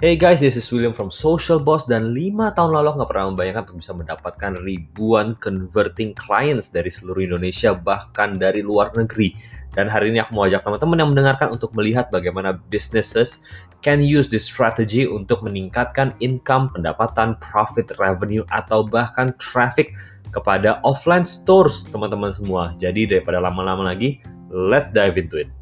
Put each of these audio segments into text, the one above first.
Hey guys, this is William from Social Boss dan 5 tahun lalu nggak pernah membayangkan untuk bisa mendapatkan ribuan converting clients dari seluruh Indonesia bahkan dari luar negeri. Dan hari ini aku mau ajak teman-teman yang mendengarkan untuk melihat bagaimana businesses can use this strategy untuk meningkatkan income, pendapatan, profit, revenue, atau bahkan traffic kepada offline stores teman-teman semua. Jadi daripada lama-lama lagi, let's dive into it.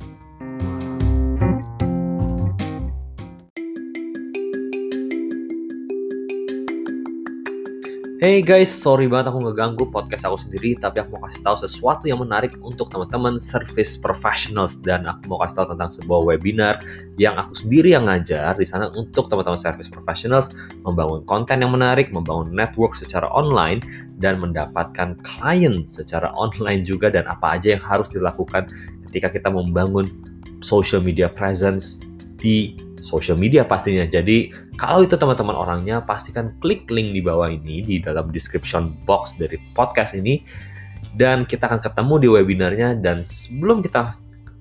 Hey guys, sorry banget aku ngeganggu podcast aku sendiri, tapi aku mau kasih tahu sesuatu yang menarik untuk teman-teman service professionals dan aku mau kasih tahu tentang sebuah webinar yang aku sendiri yang ngajar di sana untuk teman-teman service professionals membangun konten yang menarik, membangun network secara online dan mendapatkan klien secara online juga dan apa aja yang harus dilakukan ketika kita membangun social media presence di social media pastinya. Jadi kalau itu teman-teman orangnya pastikan klik link di bawah ini di dalam description box dari podcast ini dan kita akan ketemu di webinarnya dan sebelum kita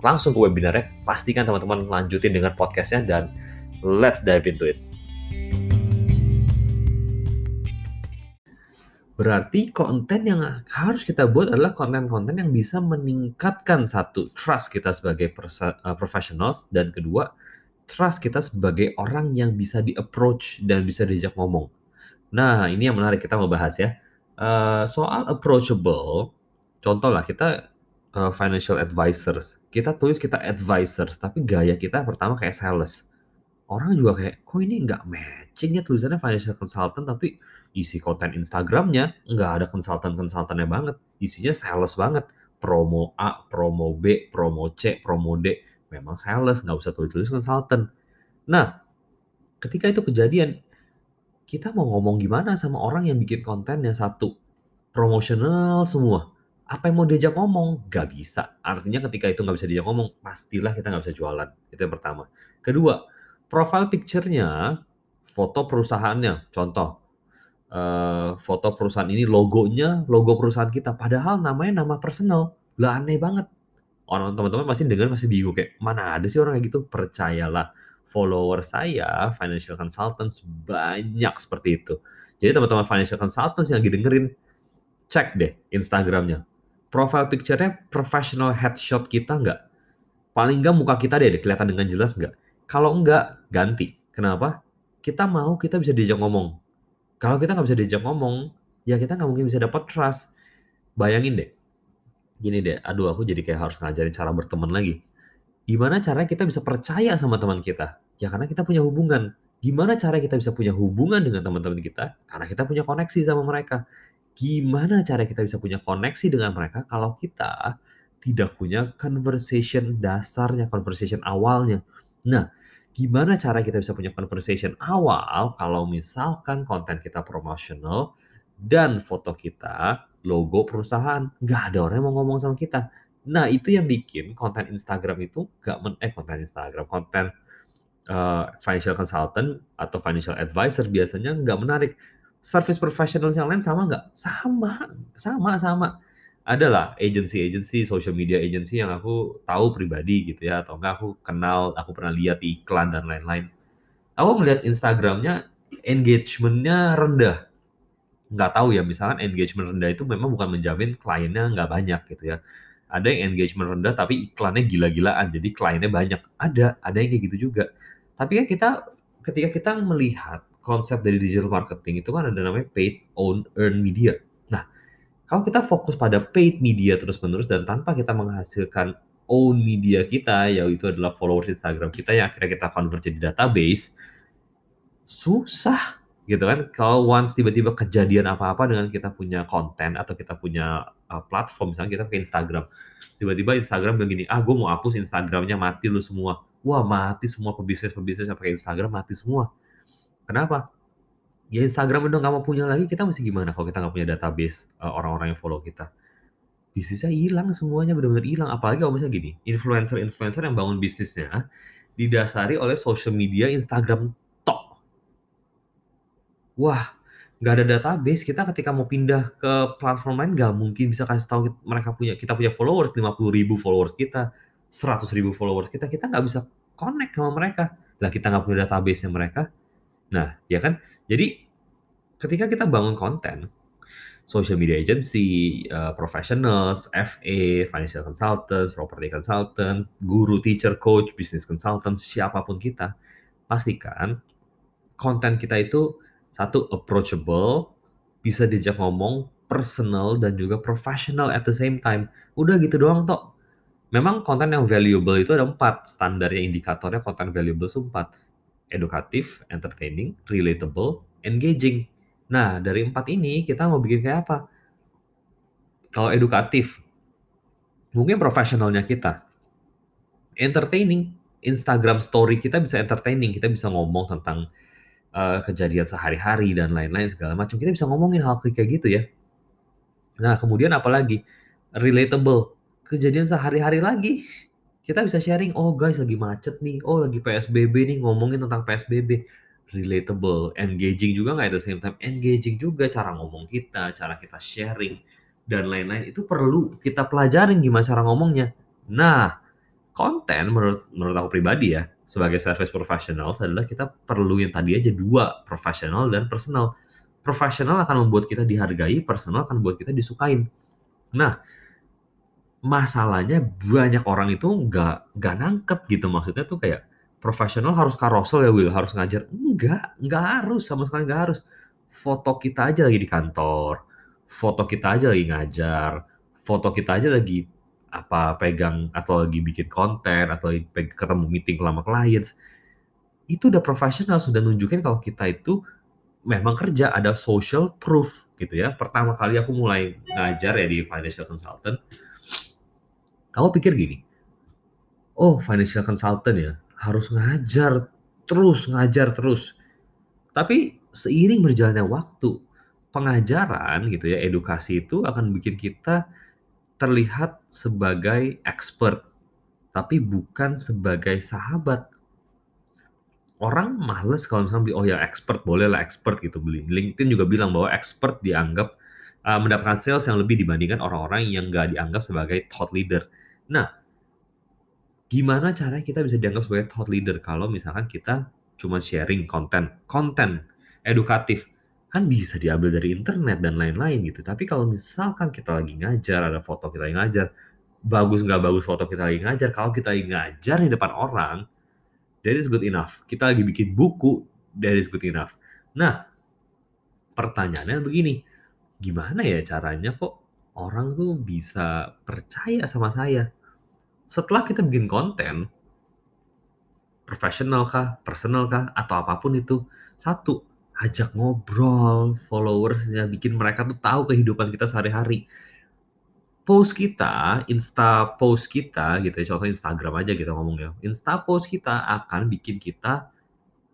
langsung ke webinarnya pastikan teman-teman lanjutin dengan podcastnya dan let's dive into it. Berarti konten yang harus kita buat adalah konten-konten yang bisa meningkatkan satu trust kita sebagai professionals dan kedua trust kita sebagai orang yang bisa di-approach dan bisa diajak ngomong. Nah, ini yang menarik kita mau bahas ya. Uh, soal approachable, contoh lah kita uh, financial advisors. Kita tulis kita advisors, tapi gaya kita pertama kayak sales. Orang juga kayak, kok ini nggak matching ya tulisannya financial consultant, tapi isi konten Instagramnya nggak ada konsultan-konsultannya banget. Isinya sales banget. Promo A, promo B, promo C, promo D memang sales, nggak usah tulis-tulis consultant. Nah, ketika itu kejadian, kita mau ngomong gimana sama orang yang bikin konten yang satu, promotional semua. Apa yang mau diajak ngomong? Gak bisa. Artinya ketika itu nggak bisa diajak ngomong, pastilah kita nggak bisa jualan. Itu yang pertama. Kedua, profile picture-nya, foto perusahaannya. Contoh, uh, foto perusahaan ini logonya, logo perusahaan kita. Padahal namanya nama personal. Lah aneh banget orang teman-teman pasti dengar masih bingung kayak mana ada sih orang kayak gitu? Percayalah follower saya financial consultants banyak seperti itu. Jadi teman-teman financial consultants yang lagi dengerin cek deh Instagramnya. Profile picture-nya professional headshot kita nggak? Paling nggak muka kita deh, deh kelihatan dengan jelas nggak? Kalau nggak ganti. Kenapa? Kita mau kita bisa diajak ngomong. Kalau kita nggak bisa diajak ngomong ya kita nggak mungkin bisa dapat trust. Bayangin deh gini deh, aduh aku jadi kayak harus ngajarin cara berteman lagi. Gimana caranya kita bisa percaya sama teman kita? Ya karena kita punya hubungan. Gimana cara kita bisa punya hubungan dengan teman-teman kita? Karena kita punya koneksi sama mereka. Gimana cara kita bisa punya koneksi dengan mereka kalau kita tidak punya conversation dasarnya, conversation awalnya. Nah, gimana cara kita bisa punya conversation awal kalau misalkan konten kita promotional dan foto kita logo perusahaan. Nggak ada orang yang mau ngomong sama kita. Nah, itu yang bikin konten Instagram itu nggak men eh konten Instagram, konten uh, financial consultant atau financial advisor biasanya nggak menarik. Service professionals yang lain sama nggak? Sama, sama, sama. Adalah agency-agency, social media agency yang aku tahu pribadi gitu ya, atau enggak aku kenal, aku pernah lihat di iklan dan lain-lain. Aku melihat Instagramnya engagementnya rendah nggak tahu ya misalkan engagement rendah itu memang bukan menjamin kliennya nggak banyak gitu ya. Ada yang engagement rendah tapi iklannya gila-gilaan jadi kliennya banyak. Ada ada yang kayak gitu juga. Tapi kan kita ketika kita melihat konsep dari digital marketing itu kan ada namanya paid own earn media. Nah kalau kita fokus pada paid media terus-menerus dan tanpa kita menghasilkan own media kita yaitu adalah followers Instagram kita yang akhirnya kita convert jadi database susah gitu kan. Kalau once tiba-tiba kejadian apa-apa dengan kita punya konten atau kita punya uh, platform misalnya kita pakai Instagram. Tiba-tiba Instagram bilang gini ah gue mau hapus Instagramnya mati lu semua. Wah mati semua pebisnis pebisnis yang pakai Instagram mati semua. Kenapa? Ya Instagram udah nggak mau punya lagi kita mesti gimana kalau kita nggak punya database uh, orang-orang yang follow kita? Bisnisnya hilang semuanya benar-benar hilang. Apalagi kalau misalnya gini influencer-influencer yang bangun bisnisnya didasari oleh social media Instagram wah nggak ada database. Kita ketika mau pindah ke platform lain nggak mungkin bisa kasih tahu mereka punya kita punya followers 50 ribu followers kita 100 ribu followers kita kita nggak bisa connect sama mereka. Lah kita nggak punya database nya mereka. Nah, ya kan? Jadi ketika kita bangun konten, social media agency, uh, professionals, FA, financial consultants, property consultants, guru, teacher, coach, business consultants, siapa pun kita, pastikan konten kita itu satu approachable, bisa diajak ngomong, personal dan juga professional at the same time. Udah gitu doang toh. Memang konten yang valuable itu ada empat standarnya indikatornya konten valuable itu empat edukatif, entertaining, relatable, engaging. Nah, dari empat ini kita mau bikin kayak apa? Kalau edukatif, mungkin profesionalnya kita. Entertaining, Instagram story kita bisa entertaining, kita bisa ngomong tentang uh, kejadian sehari-hari dan lain-lain segala macam. Kita bisa ngomongin hal kayak gitu ya. Nah, kemudian apalagi relatable, kejadian sehari-hari lagi kita bisa sharing, oh guys lagi macet nih, oh lagi PSBB nih, ngomongin tentang PSBB. Relatable, engaging juga nggak at the same time, engaging juga cara ngomong kita, cara kita sharing, dan lain-lain. Itu perlu kita pelajarin gimana cara ngomongnya. Nah, konten menurut menurut aku pribadi ya, sebagai service professional adalah kita perlu yang tadi aja dua, profesional dan personal. Profesional akan membuat kita dihargai, personal akan membuat kita disukain. Nah, masalahnya banyak orang itu nggak nggak nangkep gitu. Maksudnya tuh kayak profesional harus karosel ya Will harus ngajar? Enggak nggak harus. Sama sekali nggak harus. Foto kita aja lagi di kantor. Foto kita aja lagi ngajar. Foto kita aja lagi apa pegang atau lagi bikin konten atau ketemu meeting sama clients itu udah profesional sudah nunjukin kalau kita itu memang kerja ada social proof gitu ya pertama kali aku mulai ngajar ya di financial consultant kamu pikir gini, oh financial consultant ya, harus ngajar terus, ngajar terus. Tapi seiring berjalannya waktu, pengajaran gitu ya, edukasi itu akan bikin kita terlihat sebagai expert, tapi bukan sebagai sahabat. Orang males kalau misalnya oh ya expert, boleh lah expert gitu beli. LinkedIn juga bilang bahwa expert dianggap uh, mendapatkan sales yang lebih dibandingkan orang-orang yang nggak dianggap sebagai thought leader. Nah, gimana caranya kita bisa dianggap sebagai thought leader kalau misalkan kita cuma sharing konten, konten edukatif kan bisa diambil dari internet dan lain-lain gitu. Tapi kalau misalkan kita lagi ngajar, ada foto kita lagi ngajar, bagus nggak bagus foto kita lagi ngajar, kalau kita lagi ngajar di depan orang, that is good enough. Kita lagi bikin buku, that is good enough. Nah, pertanyaannya begini, gimana ya caranya kok orang tuh bisa percaya sama saya? setelah kita bikin konten, profesional kah, personal kah, atau apa pun itu, satu, ajak ngobrol followersnya, bikin mereka tuh tahu kehidupan kita sehari-hari. Post kita, Insta post kita gitu ya, contoh Instagram aja kita ngomongnya. Insta post kita akan bikin kita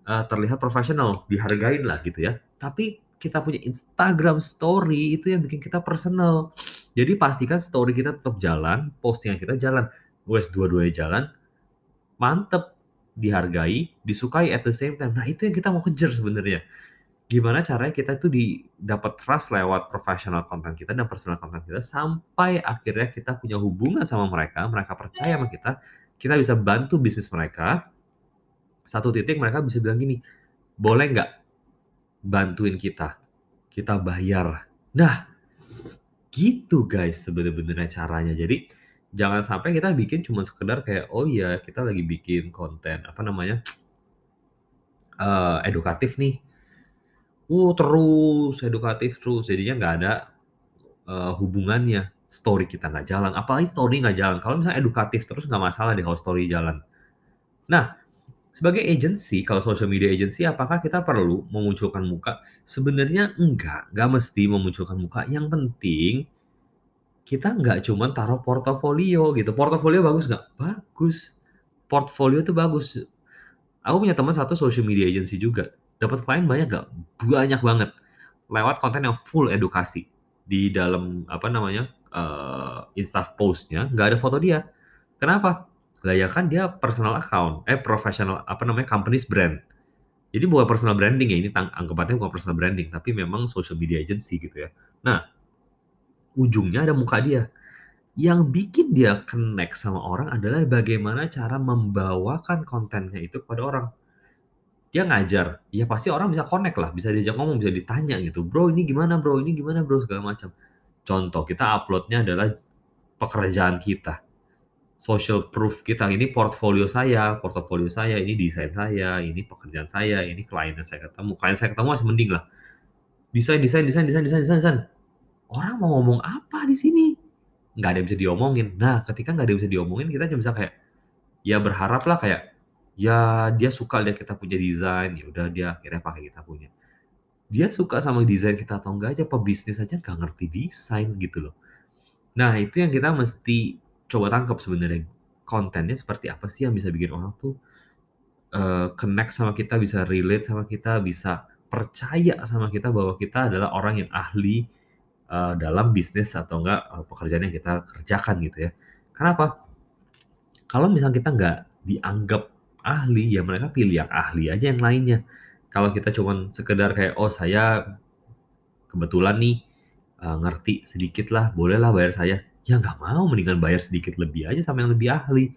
uh, terlihat profesional, dihargain lah gitu ya. Tapi kita punya Instagram story itu yang bikin kita personal. Jadi pastikan story kita tetap jalan, postingan kita jalan wes dua-duanya jalan, mantep, dihargai, disukai at the same time. Nah itu yang kita mau kejar sebenarnya. Gimana caranya kita itu dapat trust lewat professional content kita dan personal content kita sampai akhirnya kita punya hubungan sama mereka, mereka percaya sama kita, kita bisa bantu bisnis mereka. Satu titik mereka bisa bilang gini, boleh nggak bantuin kita? Kita bayar. Nah, gitu guys sebenarnya caranya. Jadi jangan sampai kita bikin cuma sekedar kayak oh iya kita lagi bikin konten apa namanya uh, edukatif nih uh terus edukatif terus jadinya nggak ada uh, hubungannya story kita nggak jalan apalagi story nggak jalan kalau misalnya edukatif terus nggak masalah deh kalau story jalan nah sebagai agency kalau social media agency apakah kita perlu memunculkan muka sebenarnya enggak nggak mesti memunculkan muka yang penting kita nggak cuma taruh portofolio gitu. Portofolio bagus nggak? Bagus. Portfolio itu bagus. Aku punya teman satu social media agency juga. Dapat klien banyak nggak? Banyak banget. Lewat konten yang full edukasi. Di dalam apa namanya uh, Insta postnya nggak ada foto dia. Kenapa? Lah ya kan dia personal account, eh professional apa namanya company's brand. Jadi bukan personal branding ya, ini anggapannya bukan personal branding, tapi memang social media agency gitu ya. Nah, ujungnya ada muka dia. Yang bikin dia connect sama orang adalah bagaimana cara membawakan kontennya itu kepada orang. Dia ngajar, ya pasti orang bisa connect lah, bisa diajak ngomong, bisa ditanya gitu, "Bro ini gimana Bro ini gimana Bro?" Segala macam. Contoh kita upload-nya adalah pekerjaan kita, social proof kita, ini portfolio saya portofolio saya, ini desain saya, ini pekerjaan saya, ini kliennya saya ketemu. Klien saya ketemu masih mending lah. Desain desain desain desain desain desain desain. Orang mau ngomong apa di sini? Nggak ada yang bisa diomongin. Nah, ketika nggak ada yang bisa diomongin, kita cuma bisa kayak, ya berharap lah kayak, ya dia suka lihat kita punya desain, ya udah dia akhirnya pakai kita punya. Dia suka sama desain kita atau enggak aja, pebisnis aja nggak ngerti desain gitu loh. Nah, itu yang kita mesti coba tangkap sebenarnya. Kontennya seperti apa sih yang bisa bikin orang tuh uh, connect sama kita, bisa relate sama kita, bisa percaya sama kita bahwa kita adalah orang yang ahli uh, dalam bisnis atau enggak uh, pekerjaan yang kita kerjakan gitu ya. Kenapa? Kalau misalnya kita nggak dianggap ahli, ya mereka pilih yang ahli aja yang lainnya. Kalau kita cuman sekedar kayak, oh saya kebetulan nih uh, ngerti sedikit lah, bolehlah bayar saya. Ya nggak mau, mendingan bayar sedikit lebih aja sama yang lebih ahli.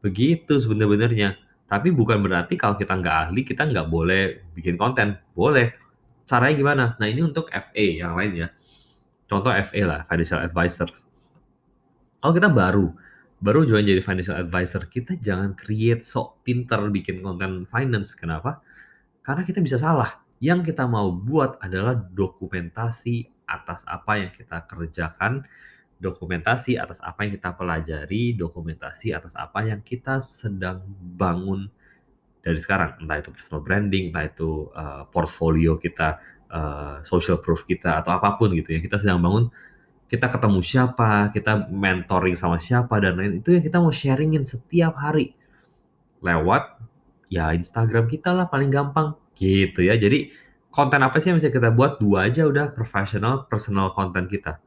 Begitu sebenarnya. Tapi bukan berarti kalau kita nggak ahli, kita nggak boleh bikin konten. Boleh. Caranya gimana? Nah ini untuk FA yang lain ya. Contoh FA lah, Financial Advisors. Kalau kita baru, baru join jadi financial advisor, kita jangan create sok pinter bikin konten finance. Kenapa? Karena kita bisa salah. Yang kita mau buat adalah dokumentasi atas apa yang kita kerjakan, dokumentasi atas apa yang kita pelajari, dokumentasi atas apa yang kita sedang bangun dari sekarang, entah itu personal branding, entah itu uh, portfolio kita, uh, social proof kita atau apa pun gitu ya. Kita sedang bangun kita ketemu siapa, kita mentoring sama siapa dan lain itu yang kita mau sharingin setiap hari lewat ya Instagram kita lah paling gampang gitu ya. Jadi konten apa sih yang bisa kita buat dua aja udah professional personal konten kita.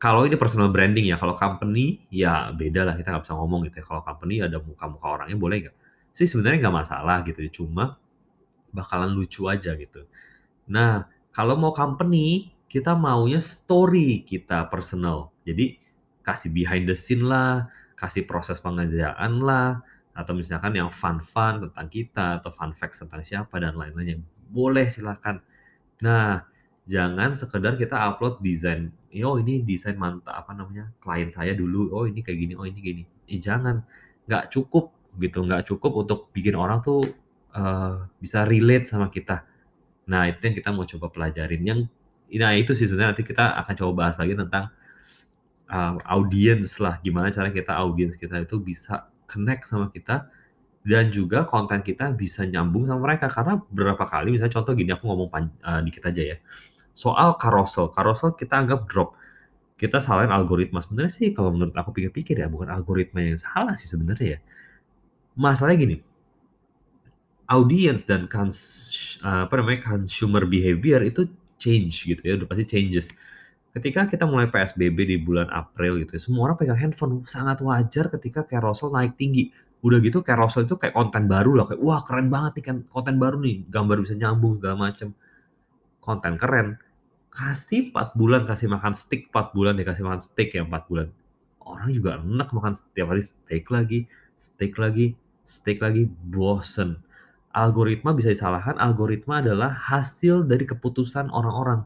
Kalau ini personal branding ya, kalau company ya beda lah kita nggak bisa ngomong gitu ya. Kalau company ada muka-muka orangnya boleh nggak? Sih sebenarnya nggak masalah gitu ya, cuma bakalan lucu aja gitu. Nah kalau mau company kita maunya story kita personal. Jadi kasih behind the scene lah, kasih proses pengerjaan lah, atau misalkan yang fun-fun tentang kita atau fun facts tentang siapa dan lain-lainnya. Boleh silakan. Nah, jangan sekedar kita upload desain. Oh ini desain mantap apa namanya klien saya dulu. Oh ini kayak gini. Oh ini gini. Eh jangan, nggak cukup gitu. Nggak cukup untuk bikin orang tuh uh, bisa relate sama kita. Nah itu yang kita mau coba pelajarin. Yang nah itu sih sebenarnya. Nanti kita akan coba bahas lagi tentang uh, audience lah. Gimana cara kita audience kita itu bisa connect sama kita dan juga konten kita bisa nyambung sama mereka. Karena beberapa kali misalnya contoh gini aku ngomong uh, dikit aja ya. Soal carousel. Carousel kita anggap drop. Kita salahin algoritma. Sebenarnya sih kalau menurut aku pikir-pikir ya bukan algoritma yang salah sih sebenarnya ya. Masalahnya gini. Audience dan cons, uh, apa namanya consumer behavior itu change gitu ya, udah pasti changes. Ketika kita mulai PSBB di bulan April gitu ya, semua orang pegang handphone. Sangat wajar ketika carousel naik tinggi. Udah gitu carousel itu kayak konten baru lah, kayak wah keren banget nih kan konten baru nih, gambar bisa nyambung segala macem. Konten keren. Kasih 4 bulan, kasih makan steak 4 bulan, dikasih makan steak ya 4 bulan. Orang juga enak makan setiap hari steak lagi, steak lagi, steak lagi, bosen algoritma bisa disalahkan, algoritma adalah hasil dari keputusan orang-orang.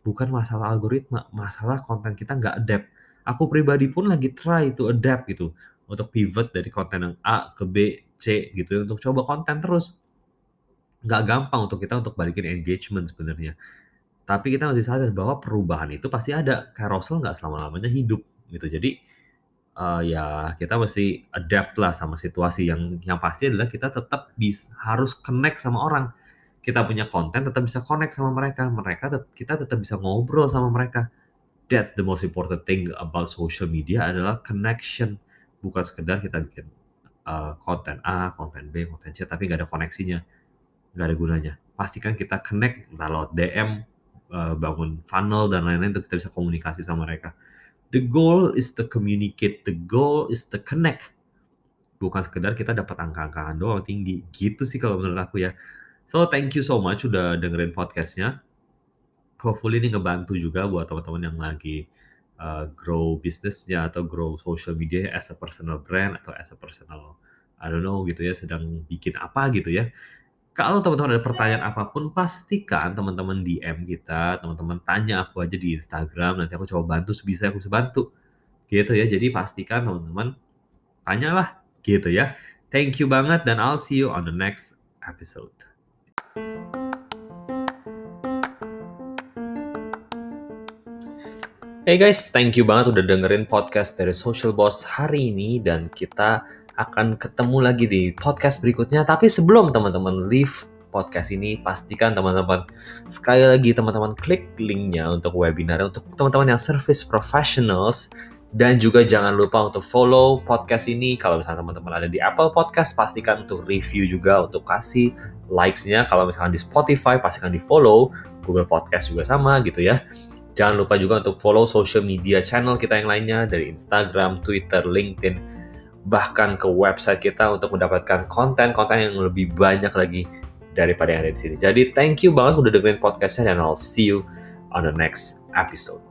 Bukan masalah algoritma, masalah konten kita nggak adapt. Aku pribadi pun lagi try to adapt gitu, untuk pivot dari konten yang A ke B, C gitu untuk coba konten terus. Nggak gampang untuk kita untuk balikin engagement sebenarnya. Tapi kita masih sadar bahwa perubahan itu pasti ada, carousel nggak selama-lamanya hidup gitu. Jadi uh, ya kita mesti adapt lah sama situasi yang yang pasti adalah kita tetap bis, harus connect sama orang. Kita punya konten tetap bisa connect sama mereka. Mereka tet kita tetap bisa ngobrol sama mereka. That's the most important thing about social media adalah connection. Bukan sekedar kita bikin uh, konten A konten B konten C tapi nggak ada koneksinya. Nggak ada gunanya. Pastikan kita connect entah lewat DM uh, bangun funnel dan lain-lain untuk kita bisa komunikasi sama mereka The goal is to communicate, the goal is to connect. Bukan sekedar kita dapat angka-angkaan doang tinggi. Gitu sih kalau menurut aku ya. So thank you so much udah dengerin podcastnya. Hopefully ini ngebantu juga buat teman-teman yang lagi uh, grow bisnisnya atau grow social media as a personal brand atau as a personal I don't know gitu ya sedang bikin apa gitu ya Kalau teman-teman ada pertanyaan apa pun, pastikan teman-teman DM kita, teman-teman tanya aku aja di Instagram, nanti aku coba bantu sebisa aku bisa bantu. Gitu ya, jadi pastikan teman-teman tanyalah, gitu ya. Thank you banget dan I'll see you on the next episode. Hey guys, thank you banget udah dengerin podcast dari Social Boss hari ini dan kita akan ketemu lagi di podcast berikutnya. Tapi sebelum teman-teman leave podcast ini, pastikan teman-teman sekali lagi teman-teman klik linknya untuk webinar untuk teman-teman yang service professionals dan juga jangan lupa untuk follow podcast ini. Kalau misalnya teman-teman ada di Apple Podcast, pastikan untuk review juga, untuk kasih likes-nya. Kalau misalnya di Spotify, pastikan di follow. Google Podcast juga sama gitu ya. Jangan lupa juga untuk follow social media channel kita yang lainnya dari Instagram, Twitter, LinkedIn, bahkan ke website kita untuk mendapatkan konten-konten yang lebih banyak lagi daripada yang ada di sini. Jadi thank you banget udah dengerin podcastnya dan I'll see you on the next episode.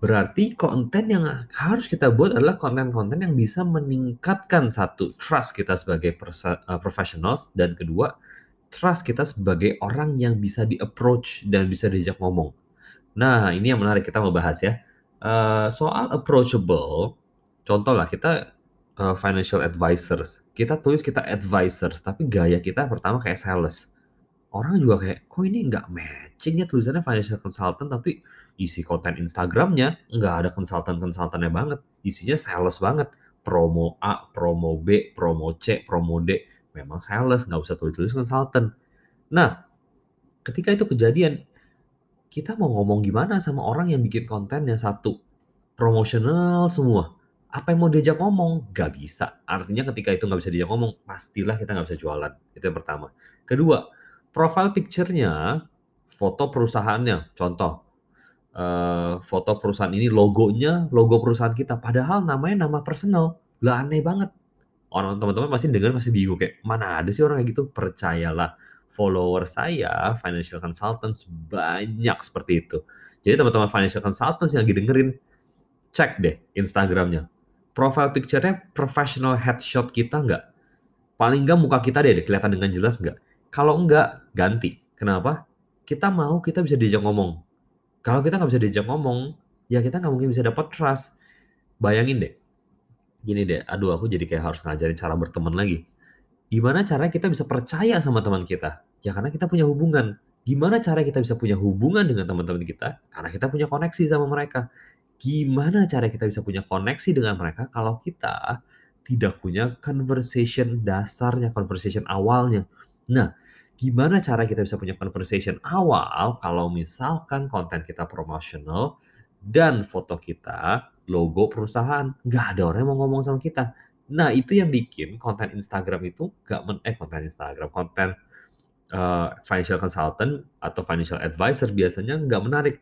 Berarti konten yang harus kita buat adalah konten-konten yang bisa meningkatkan satu trust kita sebagai uh, professionals dan kedua trust kita sebagai orang yang bisa di-approach dan bisa diajak ngomong. Nah, ini yang menarik kita mau bahas ya. Uh, soal approachable, contoh lah kita uh, financial advisors. Kita tulis kita advisors, tapi gaya kita pertama kayak sales. Orang juga kayak, kok ini nggak matching ya tulisannya financial consultant, tapi isi konten Instagramnya nggak ada konsultan-konsultannya banget. Isinya sales banget. Promo A, promo B, promo C, promo D memang sales, nggak usah tulis-tulis consultant. Nah, ketika itu kejadian, kita mau ngomong gimana sama orang yang bikin konten yang satu promotional semua. Apa yang mau diajak ngomong? Gak bisa. Artinya ketika itu nggak bisa diajak ngomong, pastilah kita nggak bisa jualan. Itu yang pertama. Kedua, profile picture-nya, foto perusahaannya. Contoh, uh, foto perusahaan ini logonya, logo perusahaan kita. Padahal namanya nama personal. Lah aneh banget orang teman-teman pasti dengar masih bingung kayak mana ada sih orang kayak gitu percayalah follower saya financial consultants banyak seperti itu. Jadi teman-teman financial consultants yang lagi dengerin cek deh Instagramnya. Profile picture-nya professional headshot kita nggak? Paling nggak muka kita deh, deh kelihatan dengan jelas nggak? Kalau nggak ganti. Kenapa? Kita mau kita bisa diajak ngomong. Kalau kita nggak bisa diajak ngomong ya kita nggak mungkin bisa dapat trust. Bayangin deh. Gini deh, aduh aku jadi kayak harus ngajarin cara berteman lagi. Gimana caranya kita bisa percaya sama teman kita? Ya karena kita punya hubungan. Gimana cara kita bisa punya hubungan dengan teman-teman kita? Karena kita punya koneksi sama mereka. Gimana cara kita bisa punya koneksi dengan mereka kalau kita tidak punya conversation dasarnya, conversation awalnya. Nah, gimana cara kita bisa punya conversation awal kalau misalkan konten kita promotional dan foto kita logo perusahaan. Nggak ada orang yang mau ngomong sama kita. Nah, itu yang bikin konten Instagram itu nggak men eh konten Instagram, konten uh, financial consultant atau financial advisor biasanya nggak menarik.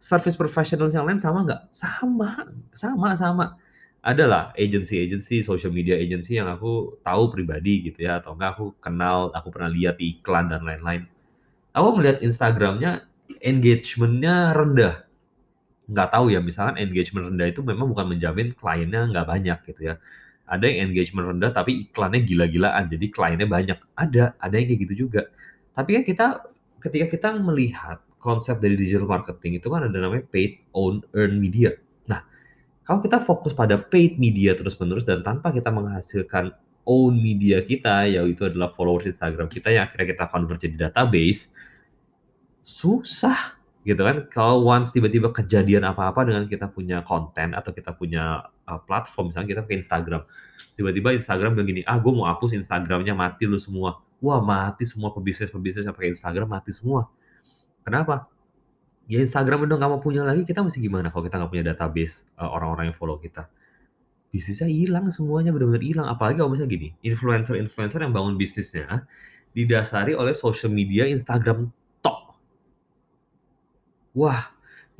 Service professionals yang lain sama nggak? Sama, sama, sama. Adalah agency-agency, social media agency yang aku tahu pribadi gitu ya, atau enggak aku kenal, aku pernah lihat di iklan dan lain-lain. Aku melihat Instagramnya engagement-nya rendah nggak tahu ya misalkan engagement rendah itu memang bukan menjamin kliennya nggak banyak gitu ya ada yang engagement rendah tapi iklannya gila-gilaan jadi kliennya banyak. Ada ada yang kayak gitu juga. Tapi kan kita ketika kita melihat konsep dari digital marketing itu kan ada namanya paid own earn media. Nah kalau kita fokus pada paid media terus menerus dan tanpa kita menghasilkan own media kita yaitu adalah followers Instagram kita yang akhirnya kita convert jadi database susah gitu kan. Kalau once tiba-tiba kejadian apa-apa dengan kita punya konten atau kita punya uh, platform misalnya kita pakai Instagram tiba-tiba Instagram bilang gini ah gue mau hapus Instagramnya mati lu semua. Wah mati semua pebisnis pebisnis yang pakai Instagram mati semua. Kenapa? Ya Instagram udah nggak mau punya lagi kita mesti gimana kalau kita nggak punya database uh, orang-orang yang follow kita? Bisnisnya hilang semuanya benar-benar hilang. Apalagi kalau misalnya gini influencer-influencer yang bangun bisnisnya didasari oleh social media Instagram wah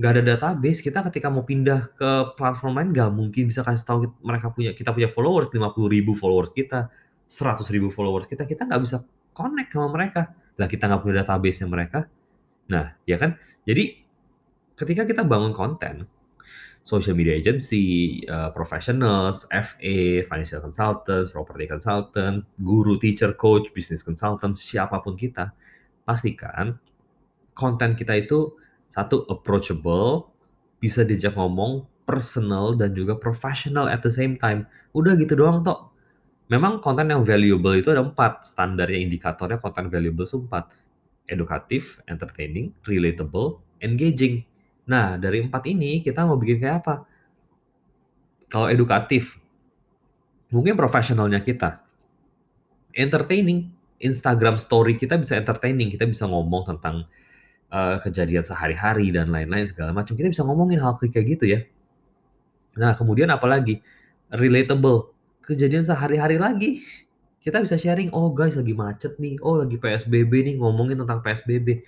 nggak ada database. Kita ketika mau pindah ke platform lain nggak mungkin bisa kasih tahu mereka punya kita punya followers 50 ribu followers kita 100 ribu followers kita kita nggak bisa connect sama mereka. Lah kita nggak punya database yang mereka. Nah ya kan? Jadi ketika kita bangun konten social media agency, uh, professionals, FA, financial consultants, property consultants, guru, teacher, coach, business consultants, siapa pun kita, pastikan konten kita itu satu approachable, bisa diajak ngomong, personal dan juga professional at the same time. Udah gitu doang toh. Memang konten yang valuable itu ada empat standarnya indikatornya konten valuable itu empat edukatif, entertaining, relatable, engaging. Nah dari empat ini kita mau bikin kayak apa? Kalau edukatif, mungkin profesionalnya kita. Entertaining, Instagram story kita bisa entertaining, kita bisa ngomong tentang uh, kejadian sehari-hari dan lain-lain segala macam. Kita bisa ngomongin hal kayak gitu ya. Nah, kemudian apalagi relatable, kejadian sehari-hari lagi. Kita bisa sharing, oh guys lagi macet nih, oh lagi PSBB nih, ngomongin tentang PSBB.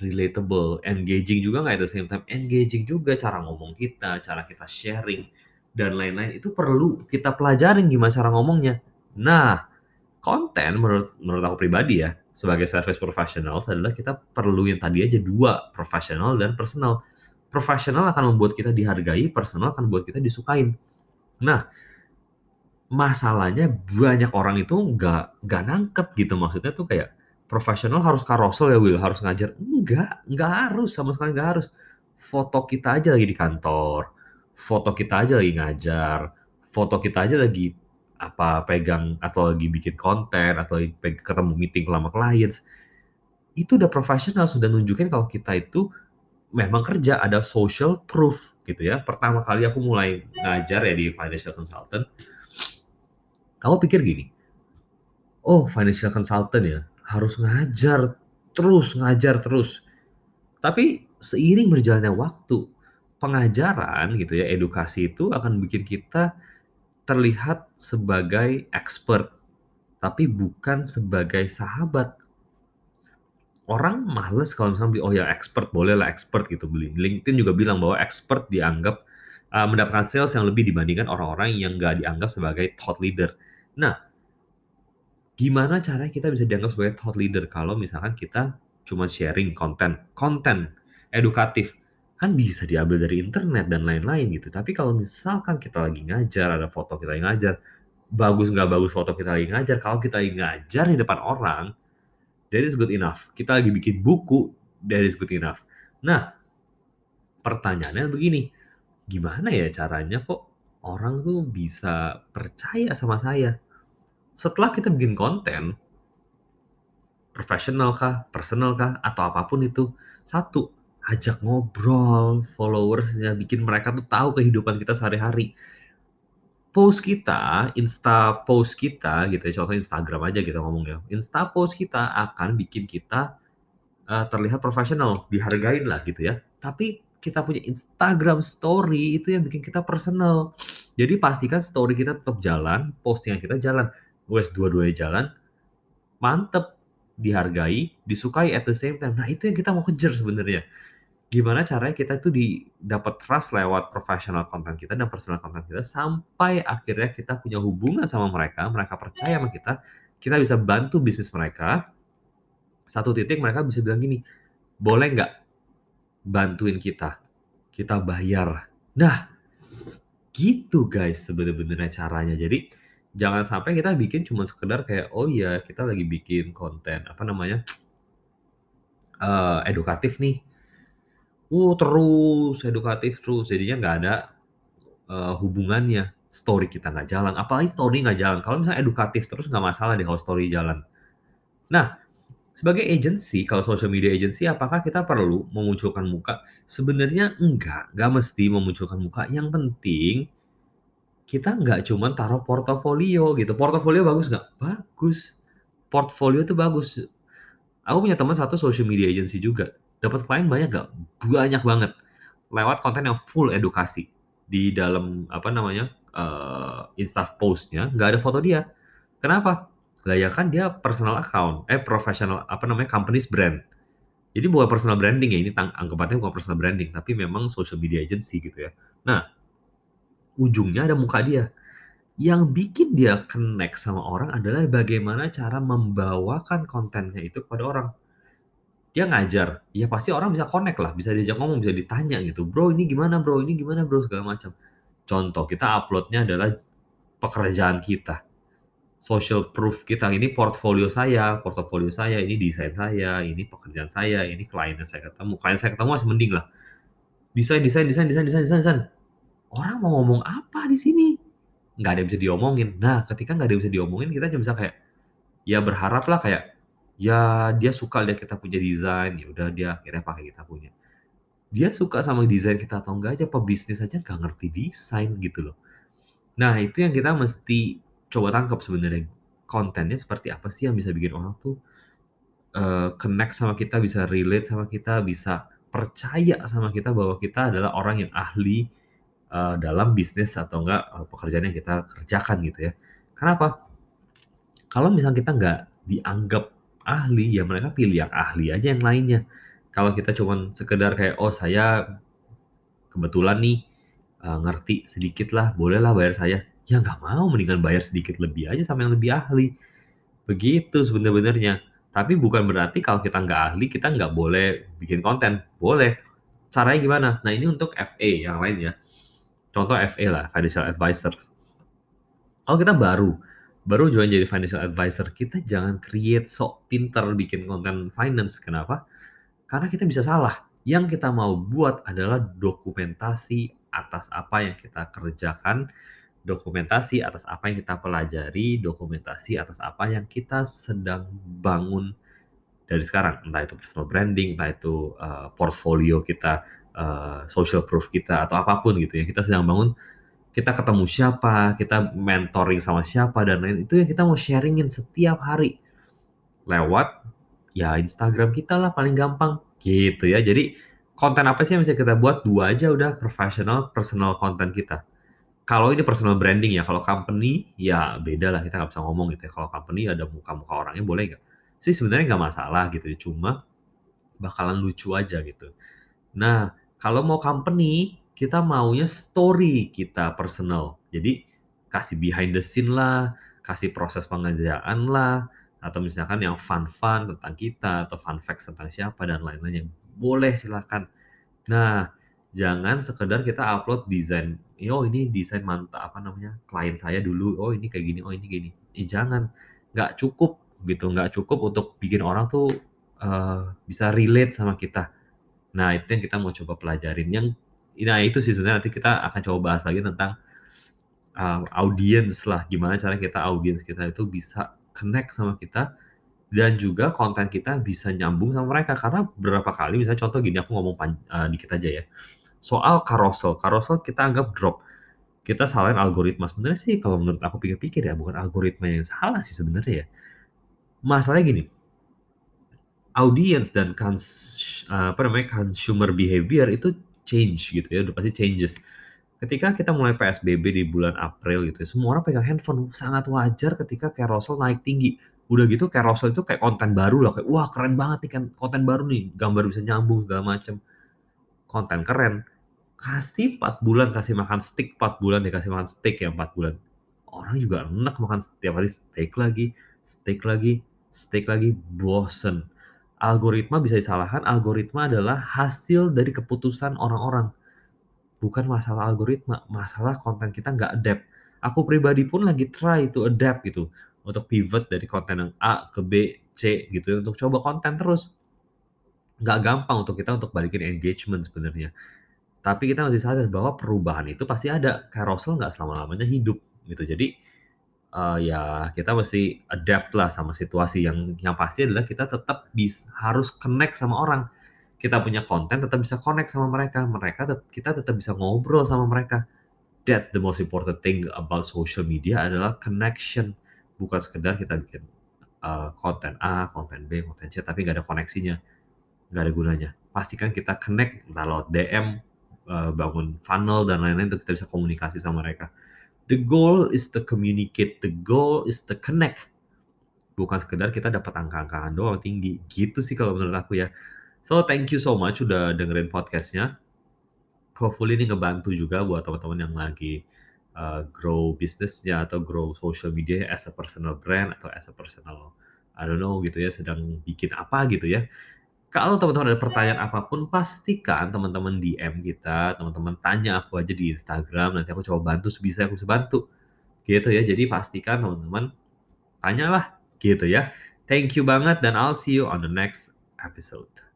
Relatable, engaging juga nggak at the same time, engaging juga cara ngomong kita, cara kita sharing, dan lain-lain. Itu perlu kita pelajarin gimana cara ngomongnya. Nah, konten menurut menurut aku pribadi ya sebagai service professional adalah kita perlu yang tadi aja dua profesional dan personal. Profesional akan membuat kita dihargai personal akan membuat kita disukain. Nah masalahnya banyak orang itu nggak nggak nangkep gitu maksudnya tuh kayak profesional harus karosel ya Will harus ngajar? Enggak nggak harus sama sekali nggak harus. Foto kita aja lagi di kantor foto kita aja lagi ngajar foto kita aja lagi apa pegang atau lagi bikin konten atau lagi ketemu meeting sama clients itu udah profesional sudah nunjukin kalau kita itu memang kerja ada social proof gitu ya. Pertama kali aku mulai ngajar ya di financial consultant kamu pikir gini oh financial consultant ya harus ngajar terus ngajar terus. Tapi seiring berjalannya waktu pengajaran gitu ya edukasi itu akan bikin kita terlihat sebagai expert, tapi bukan sebagai sahabat. Orang males kalau misalnya beli, oh ya expert, boleh lah expert gitu beli. LinkedIn juga bilang bahwa expert dianggap uh, mendapatkan sales yang lebih dibandingkan orang-orang yang nggak dianggap sebagai thought leader. Nah, gimana caranya kita bisa dianggap sebagai thought leader kalau misalkan kita cuma sharing konten, konten edukatif, kan bisa diambil dari internet dan lain-lain gitu. Tapi kalau misalkan kita lagi ngajar, ada foto kita lagi ngajar, bagus nggak bagus foto kita lagi ngajar, kalau kita lagi ngajar di depan orang, that is good enough. Kita lagi bikin buku, that is good enough. Nah, pertanyaannya begini, gimana ya caranya kok orang tuh bisa percaya sama saya? Setelah kita bikin konten, profesional kah, personal kah, atau apa pun itu, satu, ajak ngobrol followersnya, bikin mereka tuh tahu kehidupan kita sehari-hari. Post kita, Insta post kita gitu ya, contoh Instagram aja kita ngomong ya. Insta post kita akan bikin kita uh, terlihat profesional, dihargain lah gitu ya. Tapi kita punya Instagram story itu yang bikin kita personal. Jadi pastikan story kita tetap jalan, postingan kita jalan. Wes dua-duanya jalan, mantep, dihargai, disukai at the same time. Nah itu yang kita mau kejar sebenarnya gimana caranya kita di dapat trust lewat professional content kita dan personal content kita sampai akhirnya kita punya hubungan sama mereka, mereka percaya sama kita, kita bisa bantu bisnis mereka. Satu titik mereka bisa bilang gini, boleh nggak bantuin kita? Kita bayar. Nah, gitu guys sebenarnya caranya. Jadi jangan sampai kita bikin cuma sekedar kayak oh iya kita lagi bikin konten apa namanya uh, edukatif nih Uh, terus, edukatif terus, jadinya nggak ada, uh, hubungannya, story kita nggak jalan, apalagi story nggak jalan, kalau misalnya edukatif terus nggak masalah deh kalau story jalan. Nah, sebagai agency, kalau social media agency, apakah kita perlu memunculkan muka? Sebenarnya enggak, nggak mesti memunculkan muka, yang penting kita nggak cuma taruh portofolio gitu, portofolio bagus nggak? Bagus, portfolio itu bagus. Aku punya teman satu social media agency juga. Dapat klien banyak gak? Banyak banget. Lewat konten yang full edukasi. Di dalam apa namanya uh, Insta postnya nggak ada foto dia. Kenapa? Lah ya kan dia personal account, eh professional apa namanya company's brand. Jadi bukan personal branding ya, ini anggapannya bukan personal branding, tapi memang social media agency gitu ya. Nah, ujungnya ada muka dia. Yang bikin dia connect sama orang adalah bagaimana cara membawakan kontennya itu kepada orang dia ngajar, ya pasti orang bisa connect lah, bisa diajak ngomong, bisa ditanya gitu, "Bro ini gimana Bro ini gimana Bro?" Segala macam. Contoh, kita upload-nya adalah pekerjaan kita, social proof kita, ini portfolio saya portofolio saya, ini desain saya, ini pekerjaan saya, ini klien yang saya ketemu. Klien saya ketemu masih mending lah. Desain desain desain desain desain desain desain. Orang mau ngomong apa di sini? Nggak ada yang bisa diomongin. Nah, ketika nggak ada yang bisa diomongin, kita cuma bisa kayak, ya berharap lah kayak, ya dia suka lihat kita punya desain, ya udah dia akhirnya pakai kita punya. Dia suka sama desain kita atau enggak aja, pebisnis aja nggak ngerti desain gitu loh. Nah, itu yang kita mesti coba tangkap sebenarnya. Kontennya seperti apa sih yang bisa bikin orang tuh, eee, connect sama kita, bisa relate sama kita, bisa percaya sama kita bahwa kita adalah orang yang ahli, eee, dalam bisnis atau enggak, eee, pekerjaan yang kita kerjakan gitu ya. Kenapa? Kalau misalnya kita nggak dianggap ahli, ya mereka pilih yang ahli aja yang lainnya. Kalau kita cuman sekedar kayak, "Oh saya kebetulan nih, eee, ngerti sedikit lah, bolehlah bayar saya." Ya nggak mau, mendingan bayar sedikit lebih aja sama yang lebih ahli. Begitu sebenar-benarnya. Tapi bukan berarti kalau kita nggak ahli, kita nggak boleh bikin konten, boleh. Caranya gimana? Nah ini untuk FA yang lain ya. Contoh FA lah, financial advisors. Kalau kita baru, baru join jadi financial advisor, kita jangan create sok pinter bikin konten finance. Kenapa? Karena kita bisa salah. Yang kita mau buat adalah dokumentasi atas apa yang kita kerjakan, dokumentasi atas apa yang kita pelajari, dokumentasi atas apa yang kita sedang bangun dari sekarang. Entah itu personal branding, entah itu uh, portfolio kita, uh, social proof kita, atau apa pun gitu ya. Kita sedang bangun, kita ketemu siapa, kita mentoring sama siapa, dan lain itu yang kita mau sharingin setiap hari. Lewat ya Instagram kita lah paling gampang gitu ya. Jadi konten apa sih yang bisa kita buat? Dua aja udah professional personal konten kita kalau ini personal branding ya, kalau company ya beda lah kita nggak bisa ngomong gitu ya. Kalau company ada muka-muka orangnya boleh nggak? Sih sebenarnya nggak masalah gitu ya, cuma bakalan lucu aja gitu. Nah, kalau mau company, kita maunya story kita personal. Jadi kasih behind the scene lah, kasih proses pengerjaan lah, atau misalkan yang fun-fun tentang kita atau fun facts tentang siapa dan lain-lainnya. Boleh silakan. Nah, jangan sekedar kita upload desain, "Oh ini desain mantap apa namanya, klien saya dulu, oh ini kayak gini, oh ini gini." Eh jangan, nggak cukup gitu, nggak cukup untuk bikin orang tuh, eee, bisa relate sama kita. Nah itu yang kita mau coba pelajarin, yang nah itu sih sebenarnya nanti kita akan coba bahas lagi tentang, eee, audiens lah, gimana cara kita audiens kita itu bisa connect sama kita, dan juga konten kita bisa nyambung sama mereka. Karena beberapa kali misalnya contoh gini, aku ngomong pan eee, dikit aja ya. Soal carousel, carousel kita anggap drop. Kita salahin algoritma. Sebenarnya sih kalau menurut aku pikir-pikir ya, bukan algoritma yang salah sih sebenarnya ya. Masalahnya gini, audience dan kans apa namanya, consumer behavior itu change gitu ya, udah pasti changes. Ketika kita mulai PSBB di bulan April gitu ya, semua orang pegang handphone. Sangat wajar ketika carousel naik tinggi. Udah gitu carousel itu kayak konten baru lah, kayak, "Wah keren banget nih kan konten baru nih, gambar bisa nyambung segala macem." Konten keren. Kasih 4 bulan, kasih makan steak 4 bulan, dikasih makan steak ya 4 bulan. Orang juga enak makan setiap hari steak lagi, steak lagi, steak lagi, bosen. Algoritma bisa disalahkan, algoritma adalah hasil dari keputusan orang-orang. Bukan masalah algoritma, masalah konten kita nggak adapt. Aku pribadi pun lagi try to adapt gitu, untuk pivot dari konten yang A ke B, C gitu untuk coba konten terus. Nggak gampang untuk kita untuk balikin engagement sebenarnya. Tapi kita mesti sadar bahwa perubahan itu pasti ada, carousel nggak selama-lamanya hidup gitu. Jadi, eee, ya kita mesti adapt lah sama situasi yang yang pasti adalah kita tetap bis harus connect sama orang. Kita punya konten tetap bisa connect sama mereka, mereka tet kita tetap bisa ngobrol sama mereka. That's the most important thing about social media adalah connection, bukan sekedar kita bikin, eee, konten A, konten B, konten C, tapi nggak ada koneksinya, nggak ada gunanya. Pastikan kita connect, lewat DM, eee, bangun funnel dan lain-lain untuk kita bisa komunikasi sama mereka. The goal is to communicate, the goal is to connect. Bukan sekedar kita dapat angka-angkaan doang tinggi, gitu sih kalau menurut aku ya. So, thank you so much udah dengerin podcast-nya. Hopefully ini ngebantu juga buat teman-teman yang lagi, eee, grow bisnisnya atau grow social media as a personal brand atau as a personal I don't know gitu ya, sedang bikin apa gitu ya. Kalau teman-teman ada pertanyaan apa pun, pastikan teman-teman DM kita, teman-teman tanya aku aja di Instagram, nanti aku coba bantu sebisa aku bisa bantu. Gitu ya, jadi pastikan teman-teman tanyalah, gitu ya. Thank you banget dan I'll see you on the next episode.